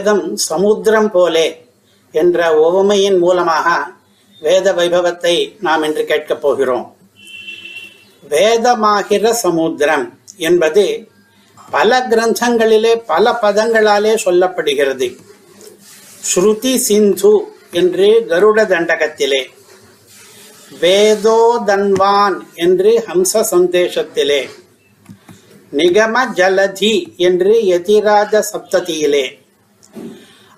வேதம் சமுத்திரம் போலே என்ற உவமையின் மூலமாக வேத வைபவத்தை நாம் இன்று கேட்கப் போகிறோம். வேதமாகிற சமுத்திரம் என்பது பல கிரந்தங்களிலே பல பதங்களாலே சொல்லப்படுகிறது. ஸ்ருதி சிந்து என்று கருட தண்டகத்திலே வேதோ தன்வான் என்று ஹம்ச சந்தேஷத்திலே நிகம ஜலதி என்று யதிராஜ சப்ததியிலே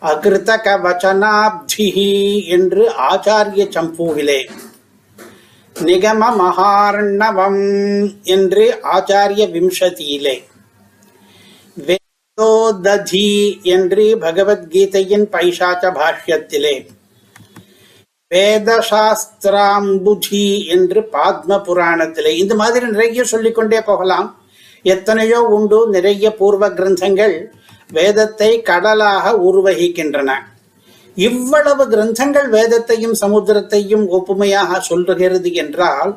அகிருதக வச்சனாப்தி என்று ஆச்சாரிய சம்பூவிலே. நிகம மகார்ணவம் என்று ஆச்சாரிய விம்சதியிலே. வேதோததி என்று பகவத்கீதையின் பைசாச்ச பாஷ்யத்திலே. வேதசாஸ்திராம்புஜி என்று பாத்ம புராணத்திலே இந்த மாதிரி நிறைய சொல்லிக்கொண்டே போகலாம். எத்தனையோ உண்டு நிறைய பூர்வ கிரந்தங்கள். வேதத்தை கடலாக உருவகிக்கின்றன. இவ்வளவு கிரந்தங்கள் வேதத்தையும் சமுத்திரத்தையும் ஒப்புமையாக சொல்லுகிறது என்றால்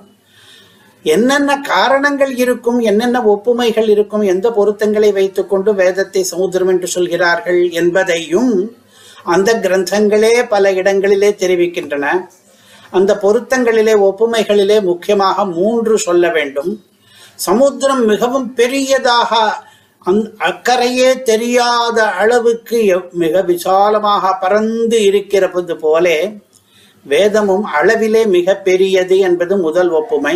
என்னென்ன காரணங்கள் இருக்கும் என்னென்ன ஒப்புமைகள் இருக்கும் எந்த பொருத்தங்களை வைத்துக்கொண்டு வேதத்தை சமுத்திரம் என்று சொல்கிறார்கள் என்பதையும் அந்த கிரந்தங்களே பல இடங்களிலே தெரிவிக்கின்றன. அந்த பொருத்தங்களிலே ஒப்புமைகளிலே முக்கியமாக மூன்று சொல்ல வேண்டும். சமுத்திரம் மிகவும் பெரியதாக அந் அக்கறையே தெரியாத அளவுக்கு மிக விசாலமாக பறந்து இருக்கிறது போலே வேதமும் அளவிலே மிக பெரியது என்பது முதல் ஒப்புமை.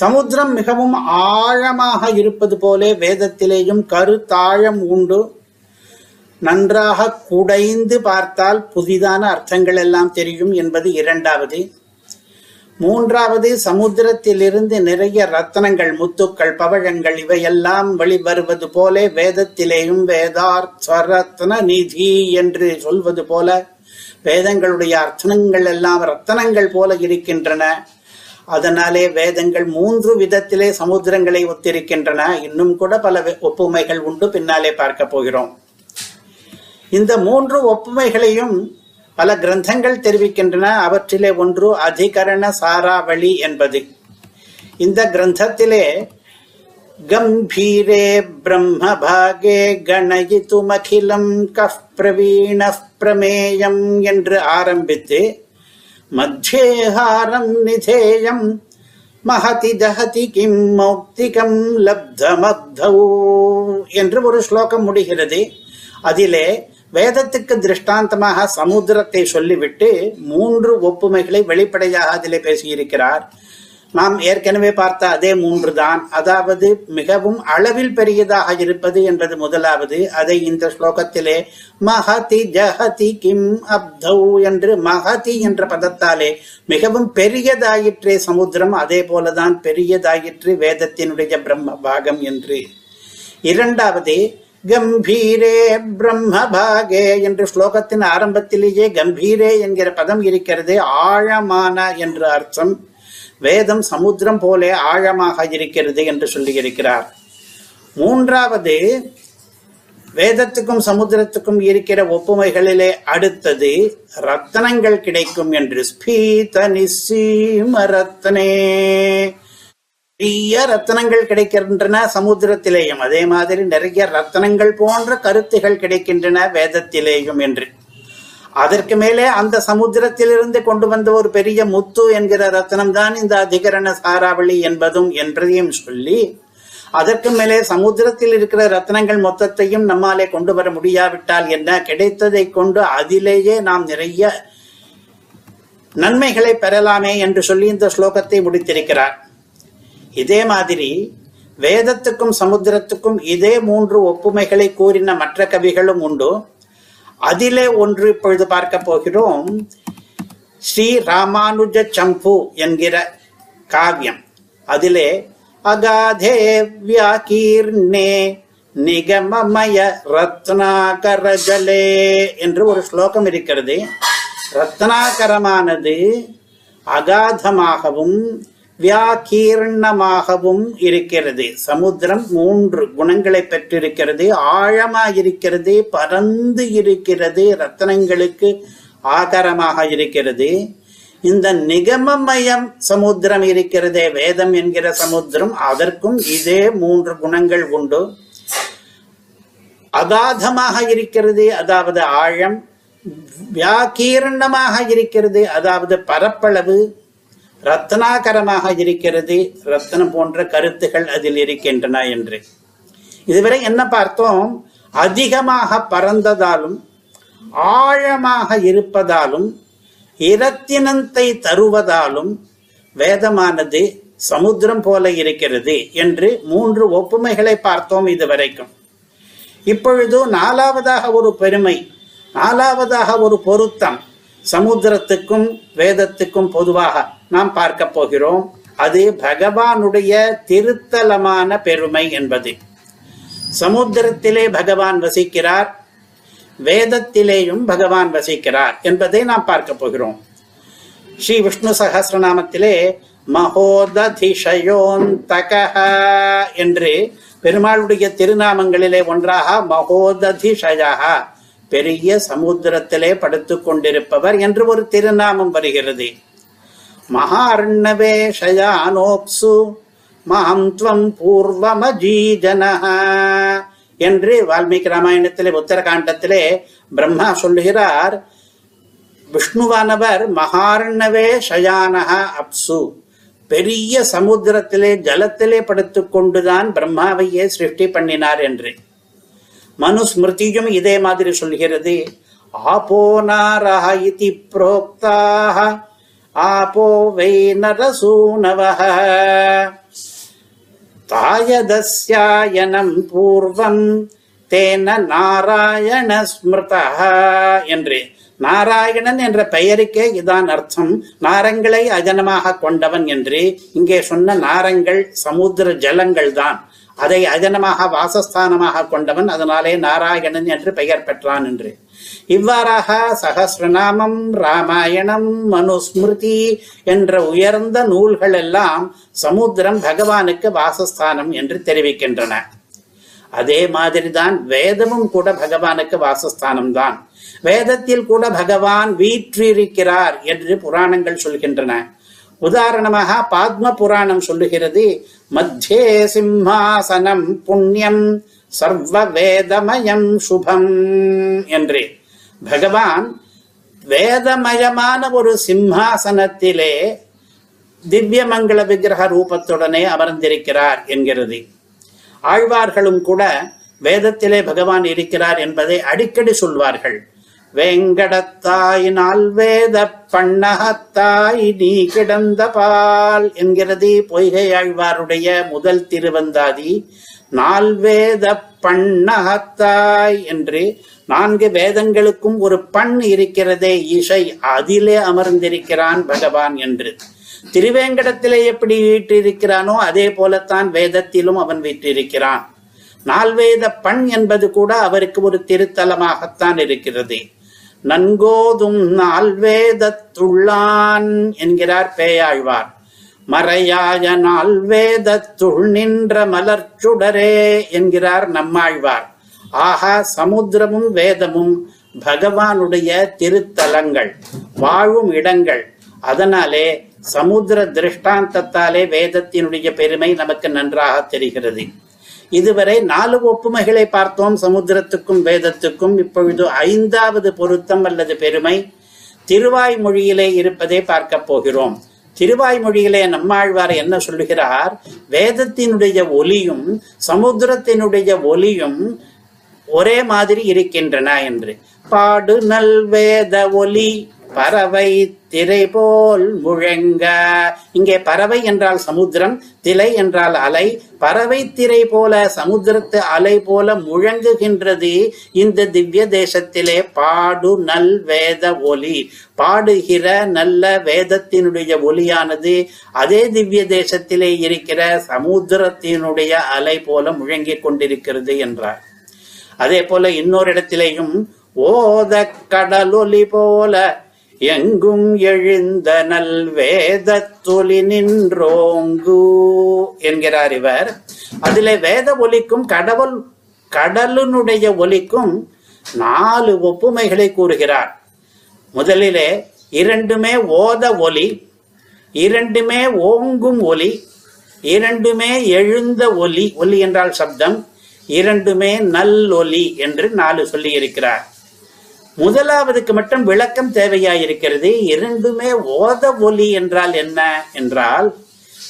சமுத்திரம் மிகவும் ஆழமாக இருப்பது போலே வேதத்திலேயும் கருத்தாழம் உண்டு. நன்றாக குடைந்து பார்த்தால் புதிதான அர்த்தங்கள் எல்லாம் தெரியும் என்பது இரண்டாவது. மூன்றாவது சமுத்திரத்திலிருந்து நிறைய ரத்தனங்கள் முத்துக்கள் பவழங்கள் இவையெல்லாம் வெளிவருவது போலே வேதத்திலேயும் வேதார் ஸ்வரத்ன நிதி என்று சொல்வது போல வேதங்களுடைய அர்த்தனங்கள் எல்லாம் ரத்தனங்கள் போல இருக்கின்றன. அதனாலே வேதங்கள் மூன்று விதத்திலே சமுத்திரங்களை ஒத்திருக்கின்றன. இன்னும் கூட பல ஒப்புமைகள் உண்டு. பின்னாலே பார்க்க போகிறோம். இந்த மூன்று ஒப்புமைகளையும் பல கிரந்தங்கள் தெரிவிக்கின்றன. அவற்றிலே ஒன்று அதிகரண சாராவளி என்பது. இந்த கிரந்தத்திலே கம்பீரே பிரம்ம பாகே கணயித்துமகிலம் கஃப் பிரவீண பிரமேயம் என்று ஆரம்பித்து மத்தியேஹாரம் நிதேயம் மகதி தஹதி கிம் மௌக்திகம் லப்தமப்தௌ என்று ஒரு ஸ்லோகம் முடிகிறது. அதிலே வேதத்துக்கு திருஷ்டாந்தமாக சமுத்திரத்தை சொல்லிவிட்டு மூன்று ஒப்புமைகளை வெளிப்படையாக அதிலே பேசியிருக்கிறார். நாம் ஏற்கனவே பார்த்த அதே மூன்று தான் அதாவது மிகவும் அளவில் பெரியதாக இருப்பது என்பது முதலாவது. அதை இந்த ஸ்லோகத்திலே மகதி ஜஹதி கிம் அப்தௌ என்று மகதி என்ற பதத்தாலே மிகவும் பெரியதாயிற்றே சமுத்திரம் அதே போலதான் பெரியதாயிற்று வேதத்தினுடைய பிரம்ம பாகம் என்று. இரண்டாவது கம்பீரே பிரம்ம பாகே என்று ஸ்லோகத்தின் ஆரம்பத்திலேயே கம்பீரே என்கிற பதம் இருக்கிறது ஆழமான என்று அர்த்தம். வேதம் சமுத்திரம் போலே ஆழமாக இருக்கிறது என்று சொல்லியிருக்கிறார். மூன்றாவது வேதத்துக்கும் சமுத்திரத்துக்கும் இருக்கிற ஒப்புமைகளிலே அடுத்தது ரத்தனங்கள் கிடைக்கும் என்று ஸ்பீத நிசீம ரத்னே நிறைய ரத்தனங்கள் கிடைக்கின்றன சமுத்திரத்திலேயும். அதே மாதிரி நிறைய ரத்தனங்கள் போன்ற கருத்துகள் கிடைக்கின்றன வேதத்திலேயும் என்று. அதற்கு மேலே அந்த சமுத்திரத்திலிருந்து கொண்டு வந்த ஒரு பெரிய முத்து என்கிற ரத்தனம் தான் இந்த அதிகரண சாராவளி என்பதும் என்றதையும் சொல்லி அதற்கு மேலே சமுத்திரத்தில் இருக்கிற ரத்னங்கள் மொத்தத்தையும் நம்மாலே கொண்டு வர முடியாவிட்டால் என்ன? கிடைத்ததை கொண்டு அதிலேயே நாம் நிறைய நன்மைகளை பெறலாமே என்று சொல்லி இந்த ஸ்லோகத்தை முடித்திருக்கிறார். இதே மாதிரி வேதத்துக்கும் சமுத்திரத்துக்கும் இதே மூன்று ஒப்புமைகளை கூறின மற்ற கவிகளும் உண்டு. அதிலே ஒன்று இப்பொழுது பார்க்க போகிறோம். ஸ்ரீ ராமானுஜ சம்பு என்கிற காவியம். அதிலே அகாதே வியாகீர்ணே நிகமமய ரத்னாகரஜலே என்று ஒரு ஸ்லோகம் இருக்கிறது. ரத்னாகரமானது அகாதமாகவும் வியாகீர்ணமாகவும் இருக்கிறது. சமுத்திரம் மூன்று குணங்களை பெற்றிருக்கிறது. ஆழமாக இருக்கிறது பரந்து இருக்கிறது ரத்தனங்களுக்கு ஆதாரமாக இருக்கிறது. இந்த நிகமமயம் சமுத்திரம் இருக்கிறதே வேதம் என்கிற சமுத்திரம் அதற்கும் இதே மூன்று குணங்கள் உண்டு. அகாதமாக இருக்கிறது அதாவது ஆழம். வியாக்கீரணமாக இருக்கிறது அதாவது பரப்பளவு. ரத்னாகரமாக இருக்கிறது. ரத்னம் போன்ற கருத்துகள் அதில் இருக்கின்றன என்று. இதுவரை என்ன பார்த்தோம்? அதிகமாக பறந்ததாலும் ஆழமாக இருப்பதாலும் இரத்தினத்தை தருவதாலும் வேதமானது சமுத்திரம் போல இருக்கிறது என்று மூன்று ஒப்புமைகளை பார்த்தோம் இதுவரைக்கும். இப்பொழுது நாலாவதாக ஒரு பெருமை நாலாவதாக ஒரு பொருத்தம். சமுத்திரத்துக்கும் வேதத்துக்கும் பொதுவாக நாம் பார்க்க போகிறோம். அது பகவானுடைய திருத்தலமான பெருமை என்பது. சமுத்திரத்திலே பகவான் வசிக்கிறார் வேதத்திலேயும் பகவான் வசிக்கிறார் என்பதை நாம் பார்க்க போகிறோம். ஸ்ரீ விஷ்ணு சகசிரநாமத்திலே மகோததிஷயோந்தக என்று பெருமாளுடைய திருநாமங்களிலே ஒன்றாக மகோததிஷயா பெரிய சமுத்திரத்திலே படுத்து கொண்டிருப்பவர் என்று ஒரு திருநாமம் வருகிறது. மகாரண்ணவே ஷயானோப்சு மகம்த்வம் பூர்வமஜீஜன என்று வால்மீகி ராமாயணத்திலே உத்தரகாண்டத்திலே பிரம்மா சொல்லுகிறார் விஷ்ணுவானவர் மகார்ணவே ஷயானஹா அப்சு. பெரிய சமுத்திரத்திலே ஜலத்திலே படுத்துக்கொண்டுதான் பிரம்மாவையே சிருஷ்டி பண்ணினார் என்று. மனுஸ்மிருதியும் இதே மாதிரி சொல்கிறது. ஆபோ நாரஹ இதி புரோக்தாக ஆபோ வை நரசூனவஹ. தாயதஸ்யாயனம் பூர்வம் தேன நாராயண ஸ்மிருதா என்று. நாராயணன் என்ற பெயருக்கே இதான் அர்த்தம். நாரங்களை அஜனமாக கொண்டவன் என்று. இங்கே சொன்ன நாரங்கள் சமுத்திர ஜலங்கள் தான் அதை அஜனமாக வாசஸ்தானமாக கொண்டவன் அதனாலே நாராயணன் என்று பெயர் பெற்றான் என்று. இவ்வாறாக சகசிரநாமம் ராமாயணம் மனுஸ்மிருதி என்ற உயர்ந்த நூல்கள் எல்லாம் சமுத்திரம் பகவானுக்கு வாசஸ்தானம் என்று தெரிவிக்கின்றன. அதே மாதிரிதான் வேதமும் கூட பகவானுக்கு வாசஸ்தானம் தான் வேதத்தில் கூட பகவான் வீற்றிருக்கிறார் என்று புராணங்கள் சொல்கின்றன. உதாரணமாக பாத்ம புராணம் சொல்லுகிறது மத்தியே சிம்ஹாசனம் புண்ணியம் சர்வ வேதமயம் சுபம் என்று. பகவான் வேதமயமான ஒரு சிம்ஹாசனத்திலே திவ்யமங்கள விக்கிரக ரூபத்துடனே அமர்ந்திருக்கிறார் என்கிறது. ஆழ்வார்களும் கூட வேதத்திலே பகவான் இருக்கிறார் என்பதை அடிக்கடி சொல்வார்கள். வேங்கடத்தாயினால் வேத பண்ணகத்தாய் நீ கிடந்த பால் என்கிறது பொய்கை ஆழ்வாருடைய முதல் திருவந்தாதி. நால்வேத பண்ணகத்தாய் என்று நான்கு வேதங்களுக்கும் ஒரு பண் இருக்கிறதே இசை அதிலே அமர்ந்திருக்கிறான் பகவான் என்று. திருவேங்கடத்திலே எப்படி வீற்றிருக்கிறானோ அதே போலத்தான் வேதத்திலும் அவன் வீற்றிருக்கிறான். நால்வேத பண் என்பது கூட அவருக்கு ஒரு திருத்தலமாகத்தான் இருக்கிறது. நன்கோதும் நால்வேதத்துள்ளான் என்கிறார் பேயாழ்வார். மறையாய நால்வேதத்துள் நின்ற மலர்ச்சுடரே என்கிறார் நம்மாழ்வார். ஆகா சமுத்திரமும் வேதமும் பகவானுடைய திருத்தலங்கள் வாழும் இடங்கள். அதனாலே சமுத்திர திருஷ்டாந்தத்தாலே வேதத்தினுடைய பெருமை நமக்கு நன்றாக தெரிகிறது. இதுவரை நாலு ஒப்புமைகளை பார்த்தோம். சமுத்திரத்துக்கும் வேதத்துக்கும் இப்பொழுது ஐந்தாவது பொருத்தம் அல்லது பெருமை. திருவாய்மொழியிலே இருப்பதை பார்க்க போகிறோம். திருவாய்மொழியிலே நம்மாழ்வார் என்ன சொல்லுகிறார்? வேதத்தினுடைய ஒலியும் சமுத்திரத்தினுடைய ஒலியும் ஒரே மாதிரி இருக்கின்றன என்று. பாடு நல் வேத ஒலி பறவை திரை போல் முழங்க. இங்கே பறவை என்றால் சமுத்திரம் திலை என்றால் அலை. பறவை திரை போல சமுத்திரத்து அலை போல முழங்குகின்றது. இந்த திவ்ய தேசத்திலே பாடு நல் வேத ஒலி. பாடுகிற நல்ல வேதத்தினுடைய ஒலியானது அதே திவ்ய தேசத்திலே இருக்கிற சமுத்திரத்தினுடைய அலை போல முழங்கிக் கொண்டிருக்கிறது என்றார். அதே போல இன்னொரு இடத்திலேயும் ஓத கடலொலி போல எங்கும் எழுந்த நல் வேதத்தொலி நின்றோங்கு என்கிறார் இவர். அதிலே வேத ஒலிக்கும் கடவுள் கடலினுடைய ஒலிக்கும் நாலு ஒப்புமைகளை கூறுகிறார். முதலிலே இரண்டுமே ஓத ஒலி இரண்டுமே ஓங்கும் ஒலி இரண்டுமே எழுந்த ஒலி ஒலி என்றால் சப்தம் இரண்டுமே நல் ஒலி என்று நாலு சொல்லியிருக்கிறார். முதலாவதுக்கு மட்டும் விளக்கம் தேவையாயிருக்கிறது. இரண்டுமே ஓத ஒலி என்றால் என்ன என்றால்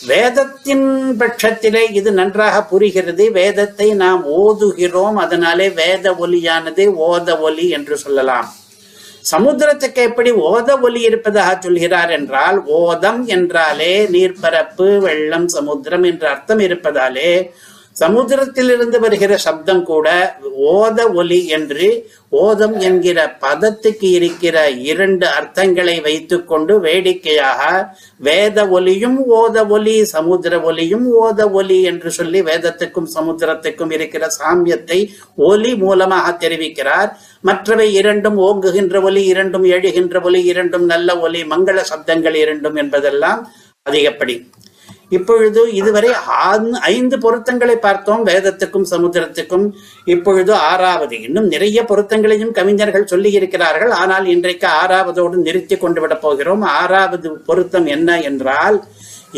வேதத்தின் பட்சத்திலே இது நன்றாக புரிகிறது. வேதத்தை நாம் ஓதுகிறோம். அதனாலே வேத ஒலியானது ஓத ஒலி என்று சொல்லலாம். சமுத்திரத்துக்கு எப்படி ஓத ஒலி இருப்பதாக சொல்கிறார் என்றால் ஓதம் என்றாலே நீர்பரப்பு வெள்ளம் சமுத்திரம் என்ற அர்த்தம் இருப்பதாலே சமுத்திரத்திலிருந்து வருகிற சப்தம் கூட ஓத ஒலி என்று ஓதம் என்கிற பதத்துக்கு இருக்கிற இரண்டு அர்த்தங்களை வைத்துக்கொண்டு வேடிக்கையாக வேத ஒலியும் ஓத ஒலி சமுத்திர ஒலியும் ஓத ஒலி என்று சொல்லி வேதத்துக்கும் சமுத்திரத்துக்கும் இருக்கிற சாமியத்தை ஒலி மூலமாக தெரிவிக்கிறார். மற்றவை இரண்டும் ஓங்குகின்ற ஒலி இரண்டும் எழுகின்ற ஒலி இரண்டும் நல்ல ஒலி மங்கள சப்தங்கள் இரண்டும் என்பதெல்லாம் அதிகப்படி. இப்பொழுது இதுவரை ஐந்து பொருத்தங்களை பார்த்தோம். வேதத்துக்கும் சமுத்திரத்துக்கும். இப்பொழுது ஆறாவது. இன்னும் நிறைய பொருத்தங்களையும் கவிஞர்கள் சொல்லி இருக்கிறார்கள் ஆனால் இன்றைக்கு ஆறாவதோடு நிறுத்தி கொண்டு விட போகிறோம். ஆறாவது பொருத்தம் என்ன என்றால்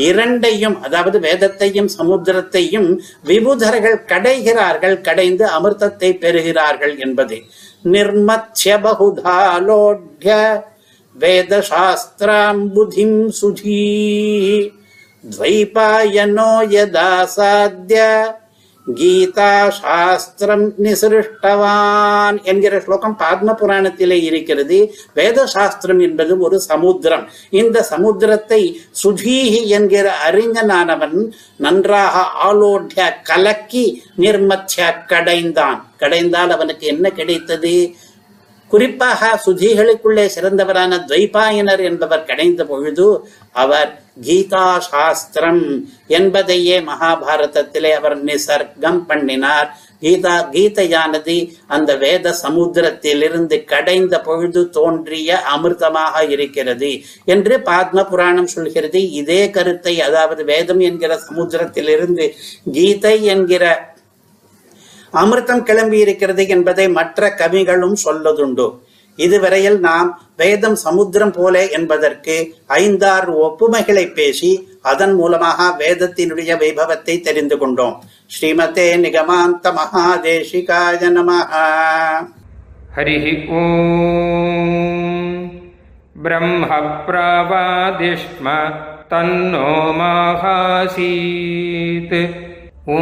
இரண்டையும் அதாவது வேதத்தையும் சமுத்திரத்தையும் விபுதர்கள் கடைகிறார்கள் கடைந்து அமிர்தத்தை பெறுகிறார்கள் என்பது. நிர்மத்ய பகுதாலோட்ய வேத சாஸ்திராம் புதிம் சுதீ द्वैपायनो यदा साद्य கீதா சாஸ்திரம் நிசிருஷ்டவான் என்கிற ஸ்லோகம் பாத்ம புராணத்திலே இருக்கிறது வேத சாஸ்திரம் என்பது ஒரு சமுத்திரம் இந்த சமுத்திரத்தை சுதீஹி என்கிற அறிஞனானவன் நன்றாக ஆலோட்ய கலக்கி நிர்மத்ய கடைந்தான் கடைந்தால் அவனுக்கு என்ன கிடைத்தது குறிப்பாக சுதிகளுக்குள்ளே சிறந்தவரான துவைபாயனர் என்பவர் கிடைந்த பொழுது அவர் கீதா சாஸ்திரம் என்பதையே மகாபாரதத்திலே அவர் நிசர்க்கம் பண்ணினார். கீதா கீதையானது அந்த வேத சமுத்திரத்திலிருந்து கடைந்த பொழுது தோன்றிய அமிர்தமாக இருக்கிறது என்று பாத்ம புராணம் சொல்கிறது. இதே கருத்தை அதாவது வேதம் என்கிற சமுத்திரத்திலிருந்து கீதை என்கிற அமிர்தம் கிளம்பி இருக்கிறது என்பதை மற்ற கவிகளும் சொல்லதுண்டு இதுவரையில் நாம் வேதம் சமுத்திரம் போல என்பதற்கு ஐந்தாறு ஒப்புமைகளை பேசி அதன் மூலமாக வேதத்தினுடைய வைபவத்தை தெரிந்து கொண்டோம் ஸ்ரீமதே நிகமாந்த மகாதேசிகாய நமஹ हरिः ॐ ब्रह्मप्रवादिष्म तन्नो माहासीत् ॐ